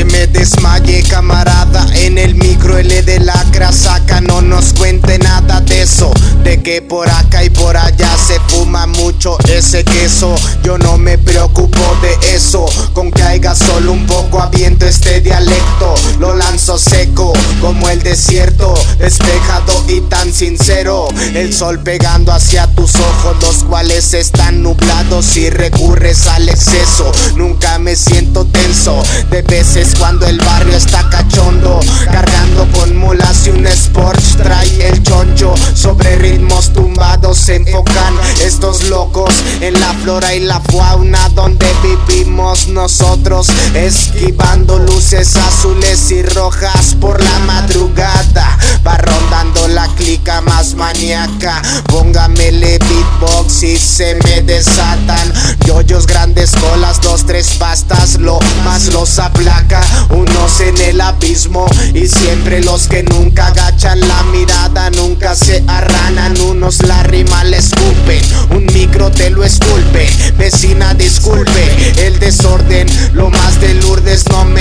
se me desmaye camarada. En el micro L de la saca No nos cuente nada de eso. De que por acá y por allá se fuma mucho ese queso. Yo no me preocupo de eso. Con que haya solo un poco aviento este dialecto. Lo lanzo seco como el desierto. Despejado y tan sincero. El sol pegando hacia tus ojos Los cuales están nublados y recurres al exceso. Nunca me siento tenso. De veces cuando el barrio está cachondo Cargando con mulas y un Sports Trae el choncho. Sobre ritmos tumbados se enfocan Estos locos en la flora y la fauna Donde vivimos nosotros Esquivando luces azules y rojas por la madrugada maníaca. Póngamele beatbox y se me desatan. Yoyos grandes colas, dos, tres pastas Lo más los aplaca. Unos en el abismo y siempre los que nunca agachan la mirada Nunca se arranan, unos la rima le escupen Un micro te lo esculpe, vecina disculpe El desorden, lo más de Lourdes no me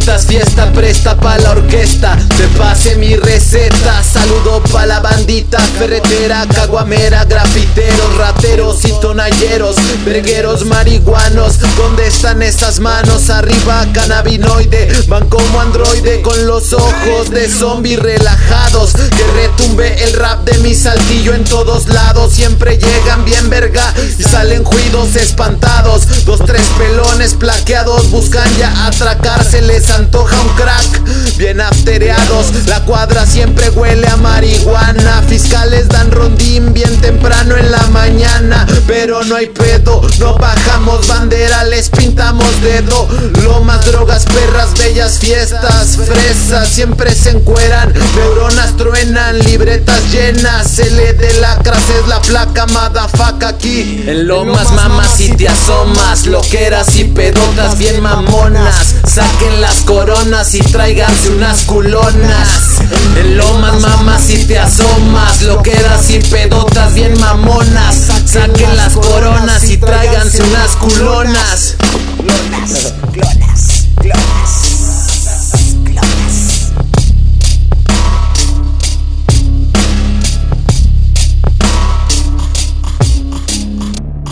putas, fiesta, presta pa' la orquesta. Te pase mi receta, saludo pa' la bandita. Ferretera, caguamera, grafiteros, rateros y tonalleros Vergueros, marihuanos, ¿dónde están esas manos? Arriba, cannabinoide, van como androide Con los ojos de zombie relajados. Que retumbe el rap de mi saltillo en todos lados. Siempre llegan bien verga y salen juidos espantados. Dos, tres pelones plaqueados buscan ya atracar se les antoja un crack Bien aftereados, la cuadra siempre huele a marihuana Fiscales dan rondín bien temprano en la mañana Pero no hay pedo, no bajamos pintamos dedo. Lomas, drogas, perras, bellas fiestas, fresas Siempre se encueran, neuronas truenan, libretas llenas. L de lacras es la placa, madafaca aquí. En Lomas, mamas si te asomas, loqueras y pedotas bien mamonas. Saquen las coronas y tráiganse unas culonas. En lomas mamas si te asomas Loqueras y pedotas bien mamonas. Saquen las coronas y tráiganse unas culonas Clonas, clonas